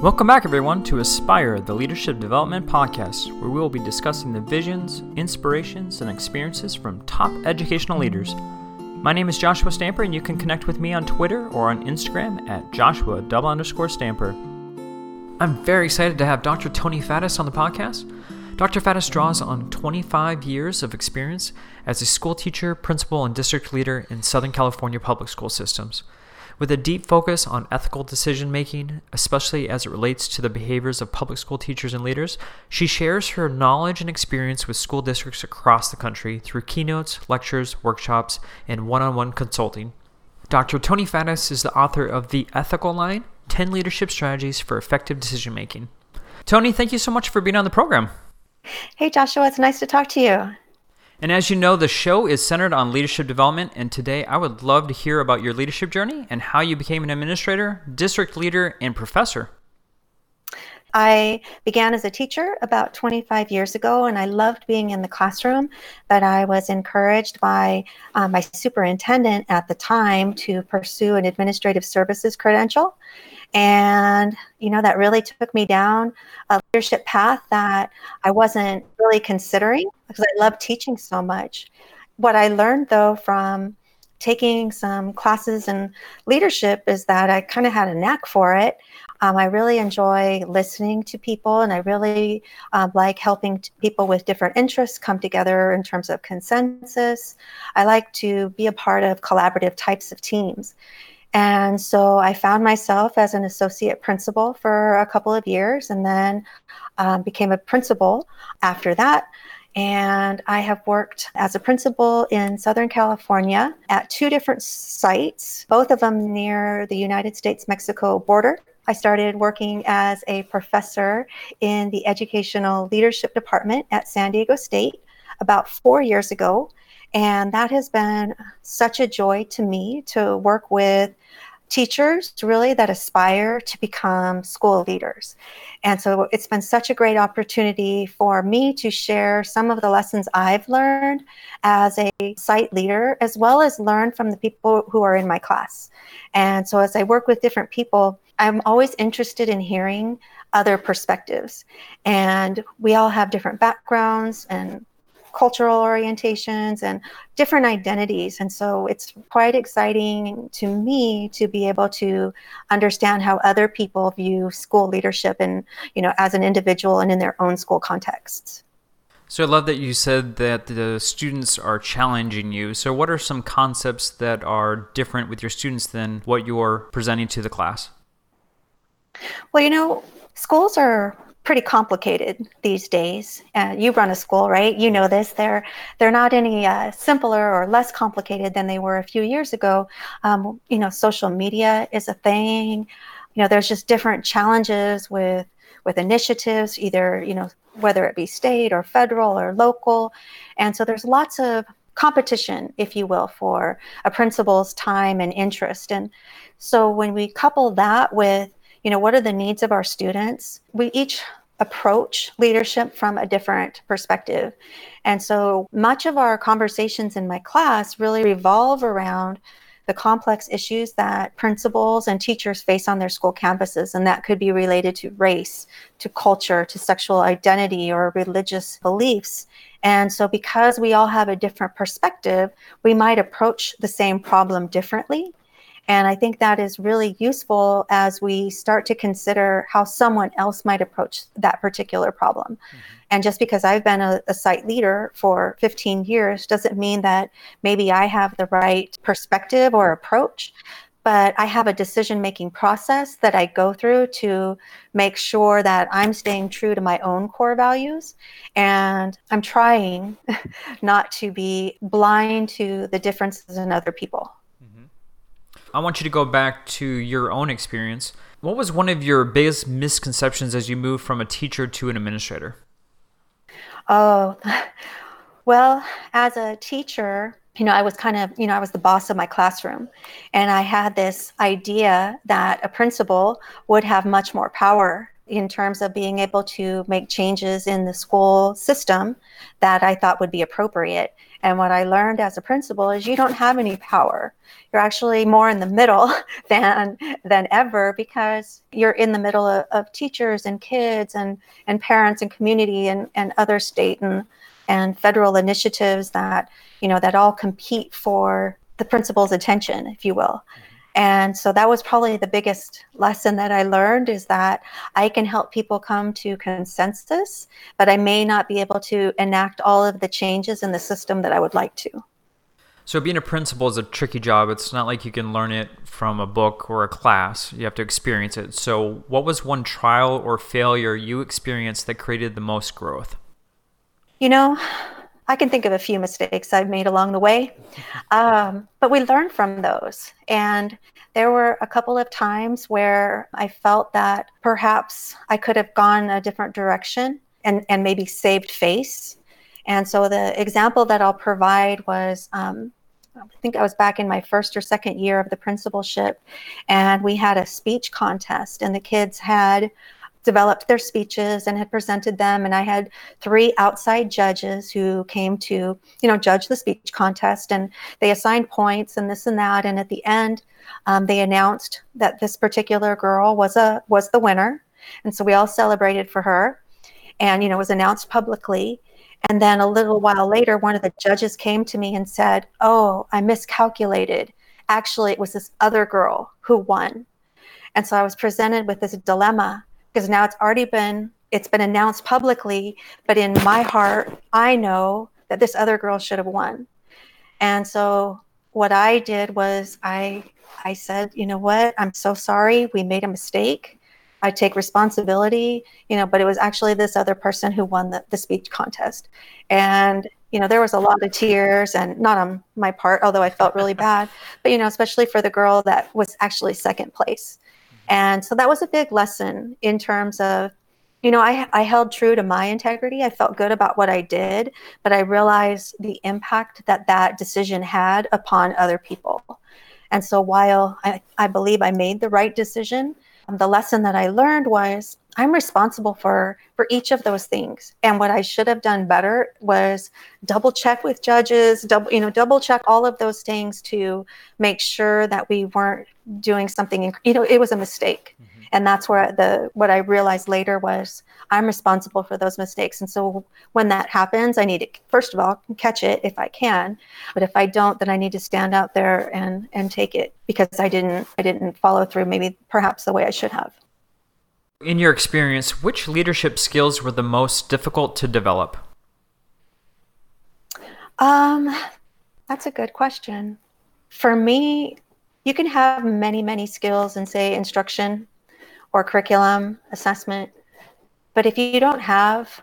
Welcome back, everyone, to Aspire, the Leadership Development Podcast, where we will be discussing the visions, inspirations, and experiences from top educational leaders. My name is Joshua Stamper, and you can connect with me on Twitter or on Instagram at Joshua double underscore Stamper. I'm very excited to have Dr. Toni Faddis on the podcast. Dr. Faddis draws on 25 years of experience as a school teacher, principal, and district leader in Southern California public school systems. With a deep focus on ethical decision making, especially as it relates to the behaviors of public school teachers and leaders, she shares her knowledge and experience with school districts across the country through keynotes, lectures, workshops, and one on one consulting. Dr. Toni Faddis is the author of The Ethical Line 10 Leadership Strategies for Effective Decision Making. Toni, thank you so much for being on the program. Hey, Joshua, it's nice to talk to you. And as you know, the show is centered on leadership development. And today I would love to hear about your leadership journey and how you became an administrator, district leader, and professor. I began as a teacher about 25 years ago, and I loved being in the classroom. But I was encouraged by uh, my superintendent at the time to pursue an administrative services credential. And, you know, that really took me down a leadership path that I wasn't really considering because I love teaching so much. What I learned, though, from taking some classes in leadership is that I kind of had a knack for it. Um, I really enjoy listening to people, and I really um, like helping t- people with different interests come together in terms of consensus. I like to be a part of collaborative types of teams. And so I found myself as an associate principal for a couple of years and then um, became a principal after that. And I have worked as a principal in Southern California at two different sites, both of them near the United States Mexico border. I started working as a professor in the Educational Leadership Department at San Diego State about four years ago. And that has been such a joy to me to work with teachers really that aspire to become school leaders. And so it's been such a great opportunity for me to share some of the lessons I've learned as a site leader, as well as learn from the people who are in my class. And so as I work with different people, I'm always interested in hearing other perspectives. And we all have different backgrounds and cultural orientations and different identities. And so it's quite exciting to me to be able to understand how other people view school leadership and, you know, as an individual and in their own school contexts. So I love that you said that the students are challenging you. So what are some concepts that are different with your students than what you're presenting to the class? Well, you know, schools are pretty complicated these days. Uh, you run a school, right? You know this. They're they're not any uh, simpler or less complicated than they were a few years ago. Um, you know, social media is a thing. You know, there's just different challenges with with initiatives, either you know whether it be state or federal or local, and so there's lots of competition, if you will, for a principal's time and interest. And so when we couple that with you know, what are the needs of our students? We each approach leadership from a different perspective. And so much of our conversations in my class really revolve around the complex issues that principals and teachers face on their school campuses. And that could be related to race, to culture, to sexual identity, or religious beliefs. And so, because we all have a different perspective, we might approach the same problem differently. And I think that is really useful as we start to consider how someone else might approach that particular problem. Mm-hmm. And just because I've been a, a, site leader for 15 years doesn't mean that maybe I have the right perspective or approach. But I have a decision making process that I go through to make sure that I'm staying true to my own core values. And I'm trying not to be blind to the differences in other people. I want you to go back to your own experience. What was one of your biggest misconceptions as you moved from a teacher to an administrator? Oh, well, as a teacher, you know, I was kind of, you know, I was the boss of my classroom. And I had this idea that a principal would have much more power in terms of being able to make changes in the school system that I thought would be appropriate. And what I learned as a principal is you don't have any power. You're actually more in the middle than than ever because you're in the middle of, of teachers and kids and, and parents and community and, and other state and, and federal initiatives that, you know, that all compete for the principal's attention, if you will. And so that was probably the biggest lesson that I learned is that I can help people come to consensus, but I may not be able to enact all of the changes in the system that I would like to. So, being a principal is a tricky job. It's not like you can learn it from a book or a class. You have to experience it. So, what was one trial or failure you experienced that created the most growth? You know, I can think of a few mistakes I've made along the way, um, but we learn from those. And there were a couple of times where I felt that perhaps I could have gone a different direction and, and maybe saved face. And so the example that I'll provide was um, I think I was back in my first or second year of the principalship, and we had a speech contest, and the kids had developed their speeches and had presented them. And i had three outside judges who came to you know judge the speech contest. And they assigned points and this and that. And at the end um, they announced that this particular girl was a was the winner. And so we all celebrated for her and you know was announced publicly. And then a little while later one of the judges came to me and said oh i miscalculated. Actually it was this other girl who won. And so i was presented with this dilemma because now it's already been it's been announced publicly but in my heart i know that this other girl should have won. And so what i did was i i said you know what? I'm so sorry. We made a mistake. I take responsibility you know but it was actually this other person who won the, the speech contest. And you know there was a lot of tears and not on my part although i felt really bad but you know especially for the girl that was actually second place and so that was a big lesson in terms of, you know, I, I held true to my integrity. I felt good about what I did, but I realized the impact that that decision had upon other people. And so while I, I believe I made the right decision, the lesson that I learned was I'm responsible for for each of those things. And what I should have done better was double check with judges, double you know double check all of those things to make sure that we weren't doing something you know it was a mistake. Mm-hmm. And that's where the what I realized later was I'm responsible for those mistakes. And so when that happens, I need to first of all catch it if I can, but if I don't, then I need to stand out there and and take it because I didn't I didn't follow through maybe perhaps the way I should have. In your experience, which leadership skills were the most difficult to develop? Um, that's a good question. For me, you can have many, many skills and say, instruction or curriculum assessment. But if you don't have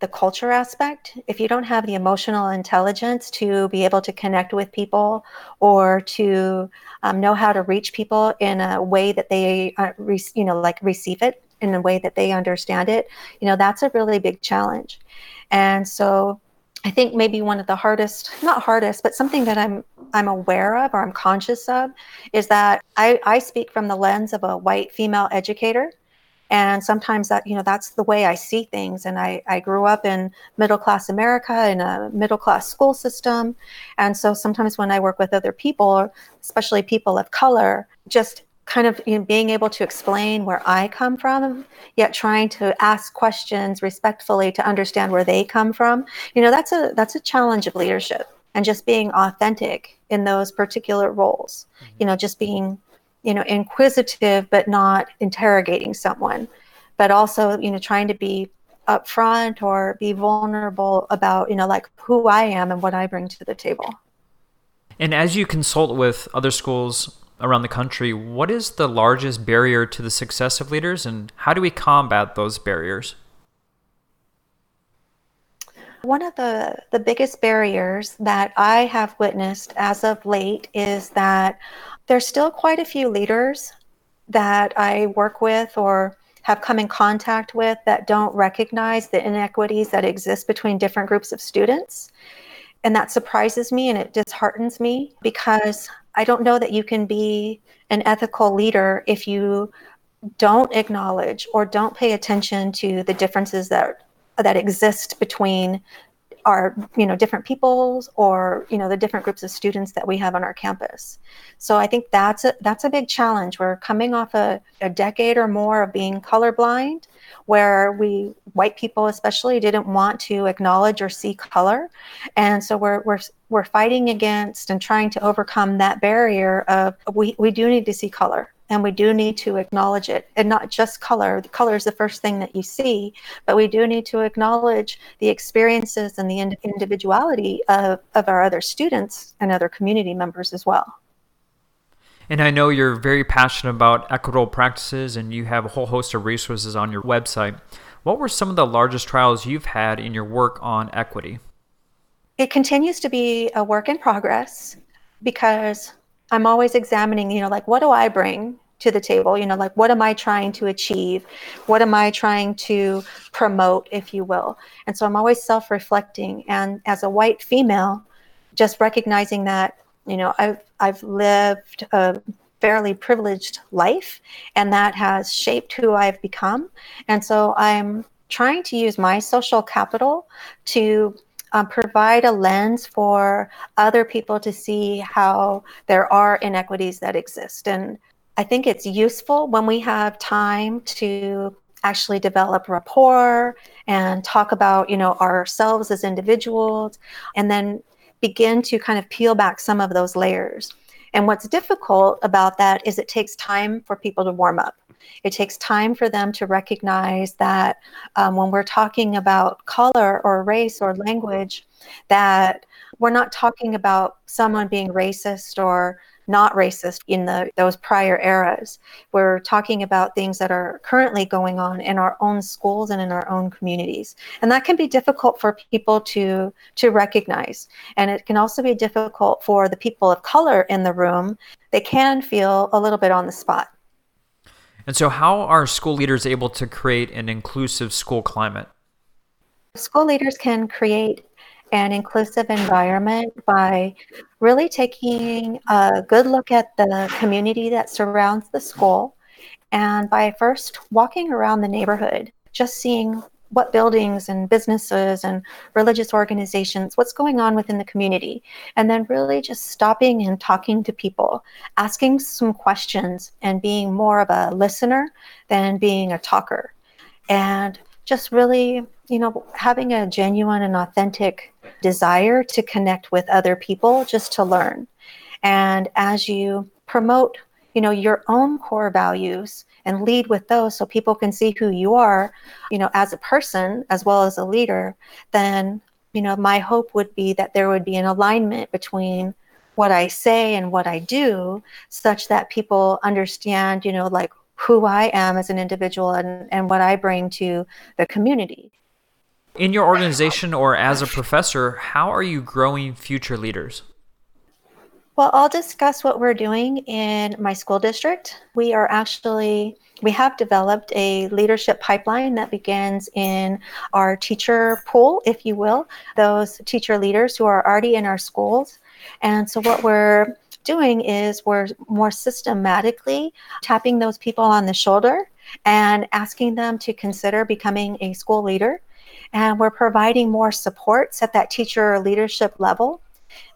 the culture aspect, if you don't have the emotional intelligence to be able to connect with people or to um, know how to reach people in a way that they, uh, re- you know, like receive it in a way that they understand it, you know, that's a really big challenge. And so I think maybe one of the hardest, not hardest, but something that I'm I'm aware of or I'm conscious of is that I, I speak from the lens of a white female educator. And sometimes that you know that's the way i see things. And i, I grew up in middle class america in a middle class school system. And so sometimes when i work with other people especially people of color just kind of you know, being able to explain where i come from yet trying to ask questions respectfully to understand where they come from. You know that's a that's a challenge of leadership and just being authentic in those particular roles. Mm-hmm. you know just being you know inquisitive but not interrogating someone but also you know trying to be upfront or be vulnerable about you know like who i am and what i bring to the table. And as you consult with other schools around the country what is the largest barrier to the success of leaders and how do we combat those barriers one of the, the biggest barriers that I have witnessed as of late is that there's still quite a few leaders that I work with or have come in contact with that don't recognize the inequities that exist between different groups of students. And that surprises me and it disheartens me because I don't know that you can be an ethical leader if you don't acknowledge or don't pay attention to the differences that that exist between our you know different peoples or you know the different groups of students that we have on our campus. So i think that's a that's a big challenge. We're coming off a, a decade or more of being colorblind where we white people especially didn't want to acknowledge or see color. And so we're we're we're fighting against and trying to overcome that barrier of we, we do need to see color and we do need to acknowledge it and not just color the color is the first thing that you see but we do need to acknowledge the experiences and the individuality of, of our other students and other community members as well and I know you're very passionate about equitable practices and you have a whole host of resources on your website. What were some of the largest trials you've had in your work on equity? It continues to be a work in progress because I'm always examining, you know, like what do I bring to the table? You know, like what am I trying to achieve? What am I trying to promote, if you will? And so I'm always self reflecting. And as a white female, just recognizing that you know i've i've lived a fairly privileged life and that has shaped who i've become and so i'm trying to use my social capital to um, provide a lens for other people to see how there are inequities that exist and i think it's useful when we have time to actually develop rapport and talk about you know ourselves as individuals and then begin to kind of peel back some of those layers. And what's difficult about that is it takes time for people to warm up. It takes time for them to recognize that um, when we're talking about color or race or language, that we're not talking about someone being racist or not racist in the those prior eras. We're talking about things that are currently going on in our own schools and in our own communities. And that can be difficult for people to to recognize. And it can also be difficult for the people of color in the room. They can feel a little bit on the spot. And so how are school leaders able to create an inclusive school climate? School leaders can create an inclusive environment by really taking a good look at the community that surrounds the school and by first walking around the neighborhood, just seeing what buildings and businesses and religious organizations, what's going on within the community. And then really just stopping and talking to people, asking some questions and being more of a listener than being a talker. And just really, you know, having a genuine and authentic desire to connect with other people just to learn. And as you promote, you know, your own core values and lead with those so people can see who you are, you know, as a person as well as a leader, then, you know, my hope would be that there would be an alignment between what I say and what I do such that people understand, you know, like who I am as an individual and, and what I bring to the community. In your organization or as a professor, how are you growing future leaders? Well, I'll discuss what we're doing in my school district. We are actually, we have developed a leadership pipeline that begins in our teacher pool, if you will, those teacher leaders who are already in our schools. And so, what we're doing is we're more systematically tapping those people on the shoulder and asking them to consider becoming a school leader and we're providing more supports at that teacher leadership level.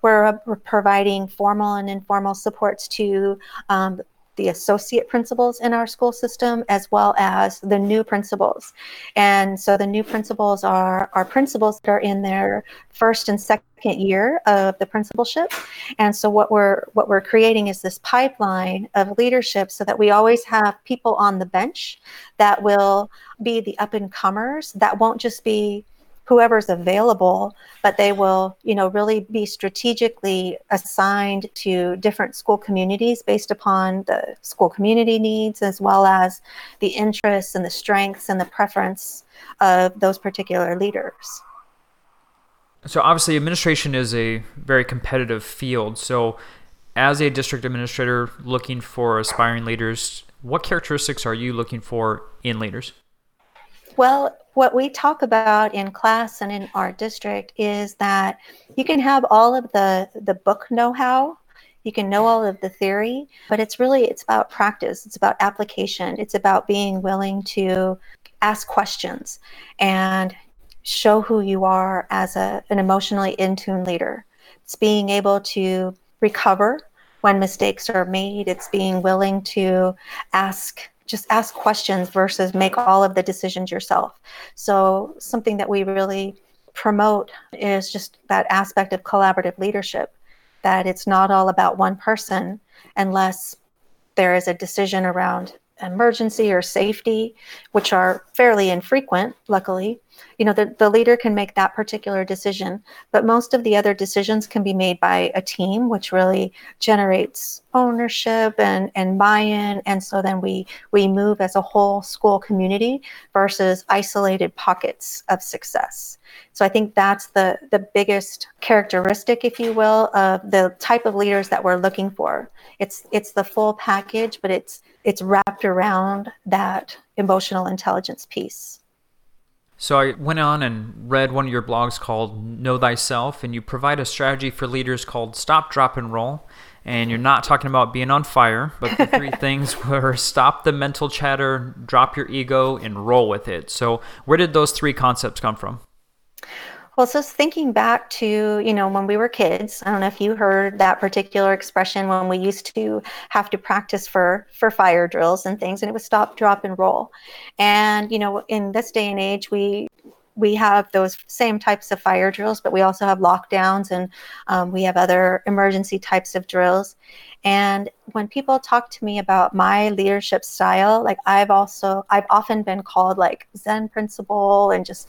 We're, we're providing formal and informal supports to um, the associate principals in our school system as well as the new principals. And so the new principals are our principals that are in their first and second year of the principalship. And so what we're what we're creating is this pipeline of leadership so that we always have people on the bench that will be the up and comers that won't just be whoever's available, but they will, you know, really be strategically assigned to different school communities based upon the school community needs as well as the interests and the strengths and the preference of those particular leaders. So obviously administration is a very competitive field. So as a district administrator looking for aspiring leaders, what characteristics are you looking for in leaders? Well, what we talk about in class and in our district is that you can have all of the the book know-how you can know all of the theory but it's really it's about practice it's about application it's about being willing to ask questions and show who you are as a, an emotionally in tune leader. It's being able to recover when mistakes are made it's being willing to ask just ask questions versus make all of the decisions yourself. So something that we really promote is just that aspect of collaborative leadership that it's not all about one person unless there is a decision around emergency or safety, which are fairly infrequent, luckily, you know, the, the leader can make that particular decision. But most of the other decisions can be made by a team, which really generates ownership and, and buy-in. And so then we we move as a whole school community versus isolated pockets of success. So I think that's the the biggest characteristic, if you will, of the type of leaders that we're looking for. It's it's the full package, but it's it's wrapped around that emotional intelligence piece. So I went on and read one of your blogs called Know Thyself, and you provide a strategy for leaders called Stop, Drop, and Roll. And you're not talking about being on fire, but the three things were stop the mental chatter, drop your ego, and roll with it. So where did those three concepts come from? Well, so thinking back to, you know, when we were kids, I don't know if you heard that particular expression when we used to have to practice for for fire drills and things and it was stop, drop and roll. And, you know, in this day and age, we we have those same types of fire drills, but we also have lockdowns and um, we have other emergency types of drills. And when people talk to me about my leadership style, like I've also, I've often been called like Zen principal and just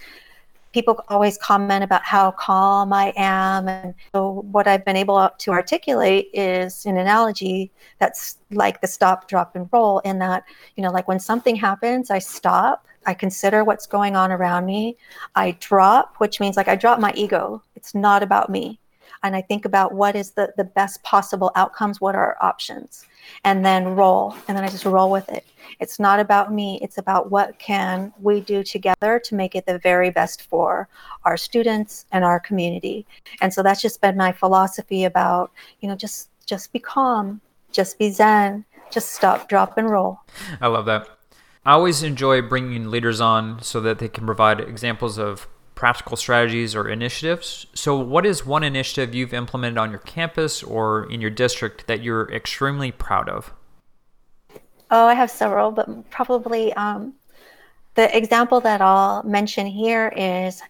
people always comment about how calm I am. And so, what I've been able to articulate is an analogy that's like the stop, drop, and roll, in that, you know, like when something happens, I stop, I consider what's going on around me, I drop, which means like I drop my ego. It's not about me. And I think about what is the, the best possible outcomes, what are our options, and then roll. And then I just roll with it. It's not about me. It's about what can we do together to make it the very best for our students and our community. And so that's just been my philosophy about, you know, just just be calm, just be zen, just stop, drop and roll. I love that. I always enjoy bringing leaders on so that they can provide examples of practical strategies or initiatives. So, what is one initiative you've implemented on your campus or in your district that you're extremely proud of? Oh, I have several, but probably um, the example that I'll mention here is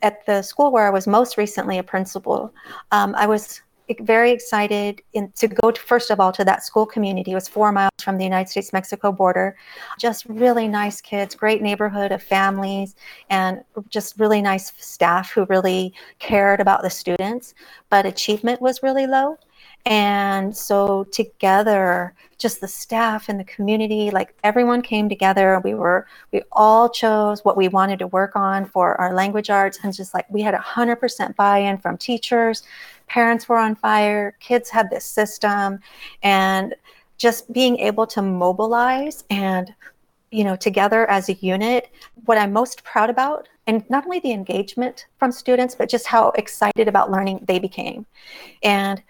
at the school where I was most recently a principal. Um, I was very excited in, to go to, first of all to that school community. It was four miles from the United States Mexico border. Just really nice kids, great neighborhood of families, and just really nice staff who really cared about the students. But achievement was really low. And so together, just the staff and the community, like everyone came together. We were, we all chose what we wanted to work on for our language arts. And just like we had 100% buy in from teachers, parents were on fire, kids had this system. And just being able to mobilize and you know together as a unit what i'm most proud about and not only the engagement from students but just how excited about learning they became and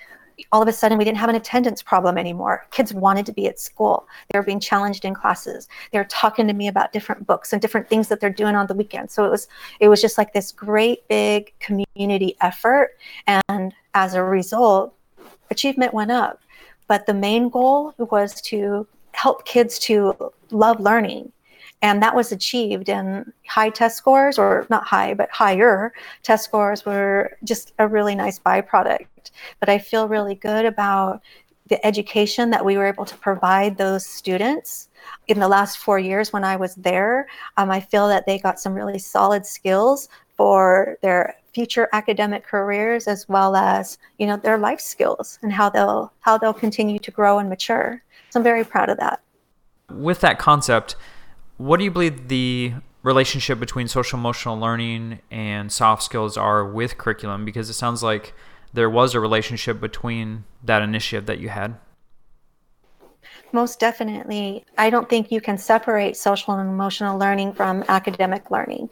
all of a sudden we didn't have an attendance problem anymore. Kids wanted to be at school. They were being challenged in classes. They were talking to me about different books and different things that they're doing on the weekend. So it was it was just like this great big community effort. And as a result, achievement went up. But the main goal was to help kids to love learning and that was achieved and high test scores or not high but higher test scores were just a really nice byproduct. But i feel really good about the education that we were able to provide those students. In the last four years when i was there um, i feel that they got some really solid skills for their future academic careers as well as you know their life skills and how they'll how they'll continue to grow and mature. So i'm very proud of that. With that concept what do you believe the relationship between social emotional learning and soft skills are with curriculum? Because it sounds like there was a relationship between that initiative that you had. Most definitely. I don't think you can separate social and emotional learning from academic learning.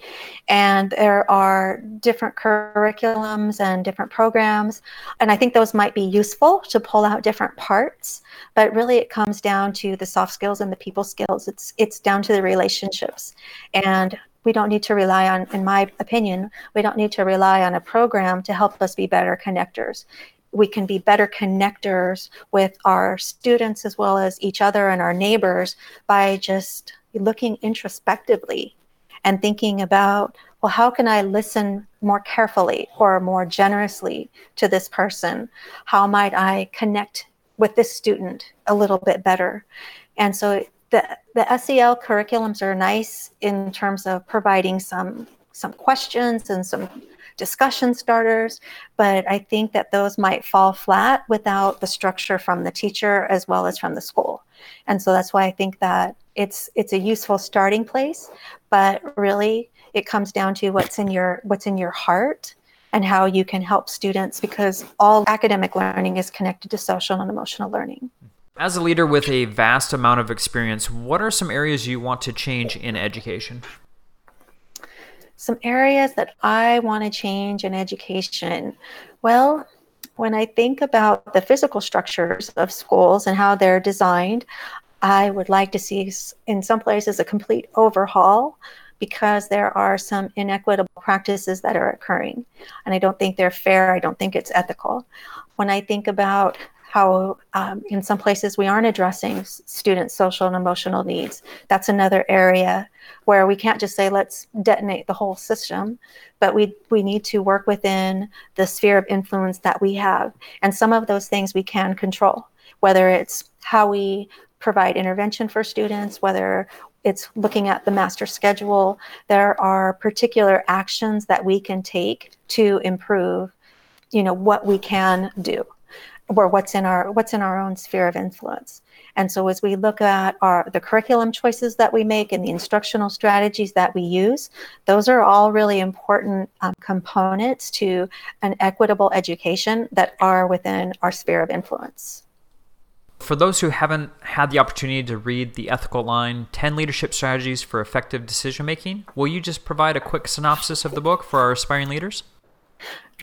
And there are different curriculums and different programs. And I think those might be useful to pull out different parts. But really, it comes down to the soft skills and the people skills. It's, it's down to the relationships. And we don't need to rely on, in my opinion, we don't need to rely on a program to help us be better connectors we can be better connectors with our students as well as each other and our neighbors by just looking introspectively and thinking about well how can i listen more carefully or more generously to this person? How might i connect with this student a little bit better? And so the, the sel curriculums are nice in terms of providing some some questions and some discussion starters, but I think that those might fall flat without the structure from the teacher as well as from the school. And so that's why I think that it's it's a useful starting place, but really it comes down to what's in your what's in your heart and how you can help students because all academic learning is connected to social and emotional learning. As a leader with a vast amount of experience, what are some areas you want to change in education? Some areas that I want to change in education. Well, when I think about the physical structures of schools and how they're designed, I would like to see in some places a complete overhaul because there are some inequitable practices that are occurring. And I don't think they're fair. I don't think it's ethical. When I think about how um, in some places we aren't addressing students' social and emotional needs. That's another area where we can't just say let's detonate the whole system, but we we need to work within the sphere of influence that we have, and some of those things we can control. Whether it's how we provide intervention for students, whether it's looking at the master schedule, there are particular actions that we can take to improve, you know, what we can do or what's in our what's in our own sphere of influence. And so as we look at our the curriculum choices that we make and the instructional strategies that we use, those are all really important um, components to an equitable education that are within our sphere of influence. For those who haven't had the opportunity to read The Ethical Line 10 Leadership Strategies for Effective Decision Making, will you just provide a quick synopsis of the book for our aspiring leaders?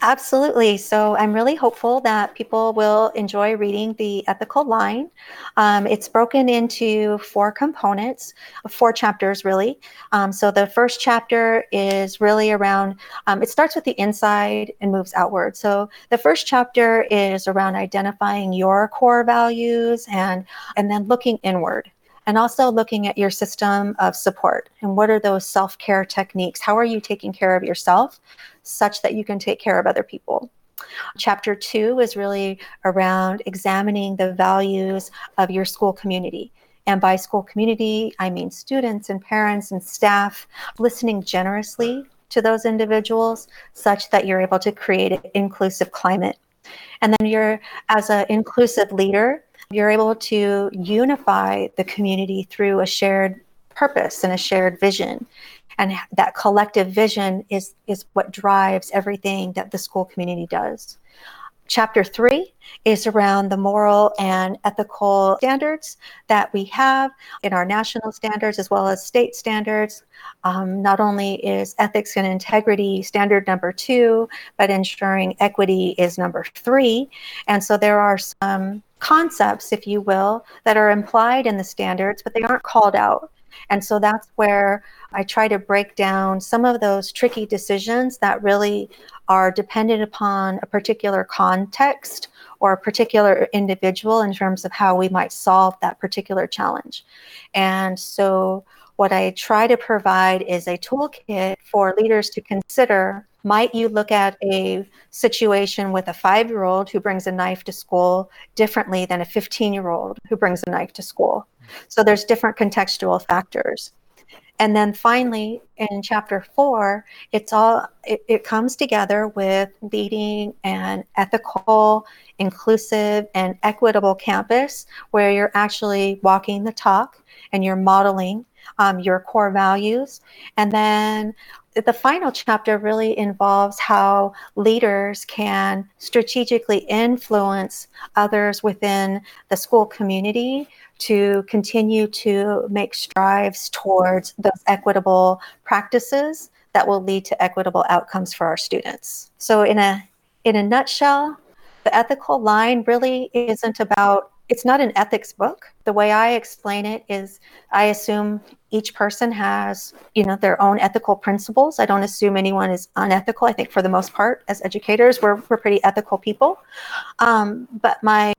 Absolutely. So I'm really hopeful that people will enjoy reading the ethical line. Um, it's broken into four components, four chapters really. Um, so the first chapter is really around, um, it starts with the inside and moves outward. So the first chapter is around identifying your core values and, and then looking inward and also looking at your system of support and what are those self care techniques? How are you taking care of yourself such that you can take care of other people? Chapter two is really around examining the values of your school community. And by school community, I mean students and parents and staff listening generously to those individuals such that you're able to create an inclusive climate. And then you're, as an inclusive leader, you're able to unify the community through a shared purpose and a shared vision. And that collective vision is, is what drives everything that the school community does. Chapter three is around the moral and ethical standards that we have in our national standards as well as state standards. Um, not only is ethics and integrity standard number two, but ensuring equity is number three. And so there are some concepts, if you will, that are implied in the standards, but they aren't called out. And so that's where I try to break down some of those tricky decisions that really are dependent upon a particular context or a particular individual in terms of how we might solve that particular challenge. And so what I try to provide is a toolkit for leaders to consider might you look at a situation with a five year old who brings a knife to school differently than a 15 year old who brings a knife to school? So there's different contextual factors. And then finally, in chapter four, it's all it, it comes together with leading an ethical, inclusive, and equitable campus where you're actually walking the talk and you're modeling um, your core values. And then the final chapter really involves how leaders can strategically influence others within the school community to continue to make strides towards those equitable practices that will lead to equitable outcomes for our students. So in a in a nutshell, the ethical line really isn't about it's not an ethics book. The way I explain it is I assume each person has, you know, their own ethical principles. I don't assume anyone is unethical. I think for the most part, as educators, we're, we're pretty ethical people. Um, but my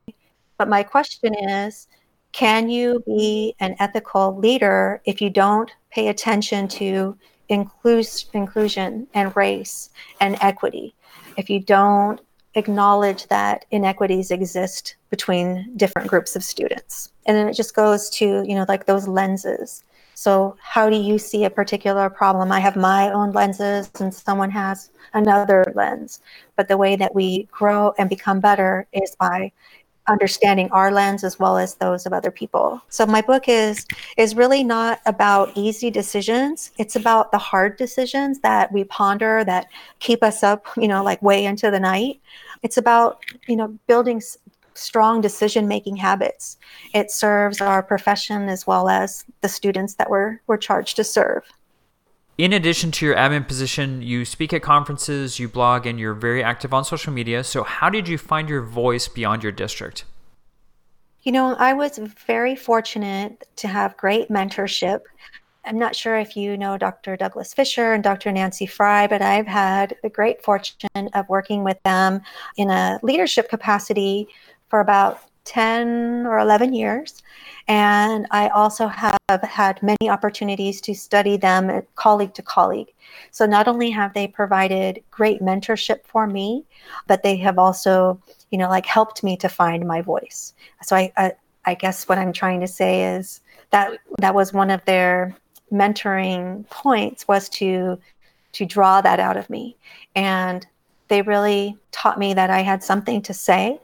but my question is, can you be an ethical leader if you don't pay attention to inclus- inclusion and race and equity? If you don't acknowledge that inequities exist between different groups of students. And then it just goes to, you know, like those lenses. So, how do you see a particular problem? I have my own lenses, and someone has another lens. But the way that we grow and become better is by understanding our lens as well as those of other people. So my book is is really not about easy decisions. It's about the hard decisions that we ponder that keep us up, you know, like way into the night. It's about, you know, building strong decision making habits. It serves our profession as well as the students that we're we're charged to serve. In addition to your admin position, you speak at conferences, you blog, and you're very active on social media. So, how did you find your voice beyond your district? You know, I was very fortunate to have great mentorship. I'm not sure if you know Dr. Douglas Fisher and Dr. Nancy Frey, but I've had the great fortune of working with them in a leadership capacity for about 10 or 11 years. And I also have had many opportunities to study them colleague to colleague. So not only have they provided great mentorship for me, but they have also, you know, like helped me to find my voice. So I, I, I guess what I'm trying to say is that that was one of their mentoring points was to to draw that out of me. And they really taught me that I had something to say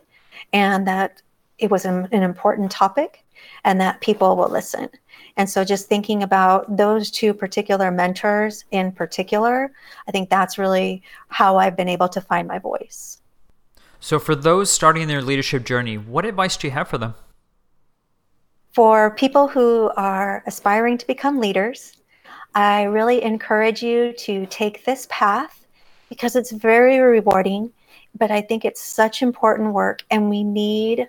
and that it was an, an important topic and that people will listen. And so just thinking about those two particular mentors in particular, I think that's really how I've been able to find my voice. So, for those starting their leadership journey, what advice do you have for them? For people who are aspiring to become leaders, I really encourage you to take this path because it's very rewarding, but I think it's such important work and we need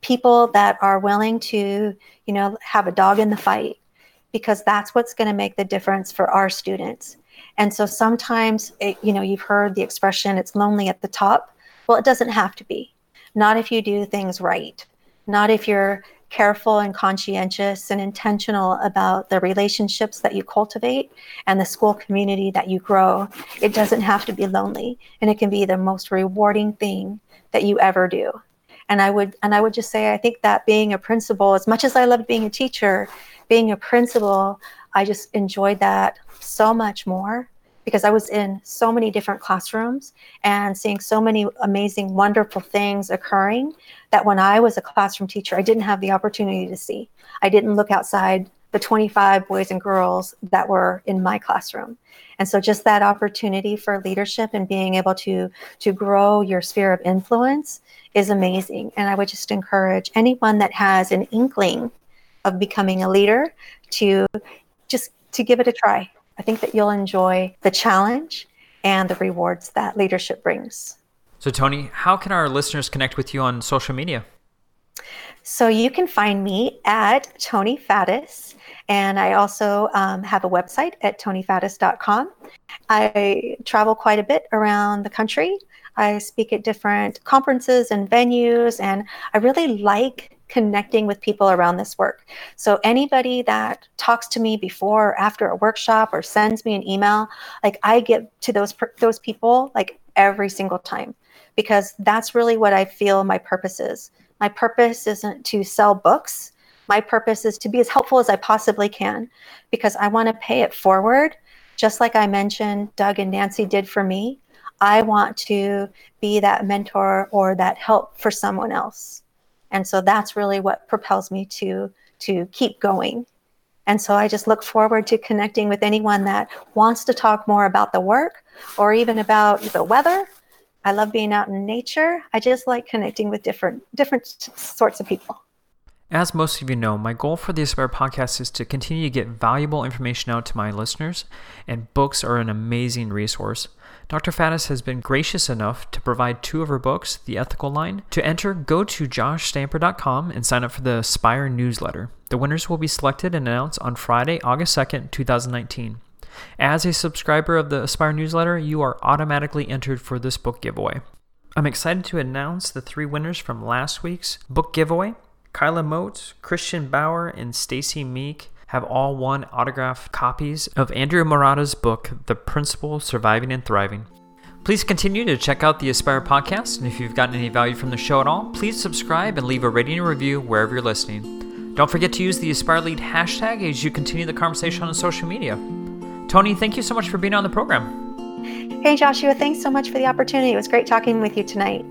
people that are willing to, you know, have a dog in the fight because that's what's going to make the difference for our students. And so sometimes, it, you know, you've heard the expression, it's lonely at the top. Well, it doesn't have to be. Not if you do things right. Not if you're careful and conscientious and intentional about the relationships that you cultivate and the school community that you grow. It doesn't have to be lonely, and it can be the most rewarding thing that you ever do and i would and i would just say i think that being a principal as much as i loved being a teacher being a principal i just enjoyed that so much more because i was in so many different classrooms and seeing so many amazing wonderful things occurring that when i was a classroom teacher i didn't have the opportunity to see. I didn't look outside the 25 boys and girls that were in my classroom. And so just that opportunity for leadership and being able to to grow your sphere of influence is amazing. And i would just encourage anyone that has an inkling of becoming a leader to just to give it a try. I think that you'll enjoy the challenge and the rewards that leadership brings. So toni how can our listeners connect with you on social media so you can find me at Toni Faddis, and I also um, have a website at tonifaddis.com. I travel quite a bit around the country. I speak at different conferences and venues, and I really like connecting with people around this work. So anybody that talks to me before or after a workshop or sends me an email, like I get to those those people like every single time because that's really what I feel my purpose is. My purpose isn't to sell books. My purpose is to be as helpful as I possibly can because I want to pay it forward. Just like I mentioned, Doug and Nancy did for me. I want to be that mentor or that help for someone else. And so that's really what propels me to to keep going. And so I just look forward to connecting with anyone that wants to talk more about the work or even about the weather I love being out in nature. I just like connecting with different different sorts of people. As most of you know, my goal for the Aspire podcast is to continue to get valuable information out to my listeners, and books are an amazing resource. Dr. Faddis has been gracious enough to provide two of her books, The Ethical Line. To enter, go to joshstamper.com and sign up for the Aspire newsletter. The winners will be selected and announced on Friday, August 2nd, 2019. As a subscriber of the Aspire newsletter, you are automatically entered for this book giveaway. I'm excited to announce the three winners from last week's book giveaway. Kyla Moat, Christian Bauer, and Stacy Meek have all won autographed copies of Andrew Marotta's book, The Principal Surviving and Thriving. Please continue to check out the Aspire podcast, and if you've gotten any value from the show at all, please subscribe and leave a rating and review wherever you're listening. Don't forget to use the Aspire Lead hashtag as you continue the conversation on social media. Toni, thank you so much for being on the program. Hey, Joshua, thanks so much for the opportunity. It was great talking with you tonight.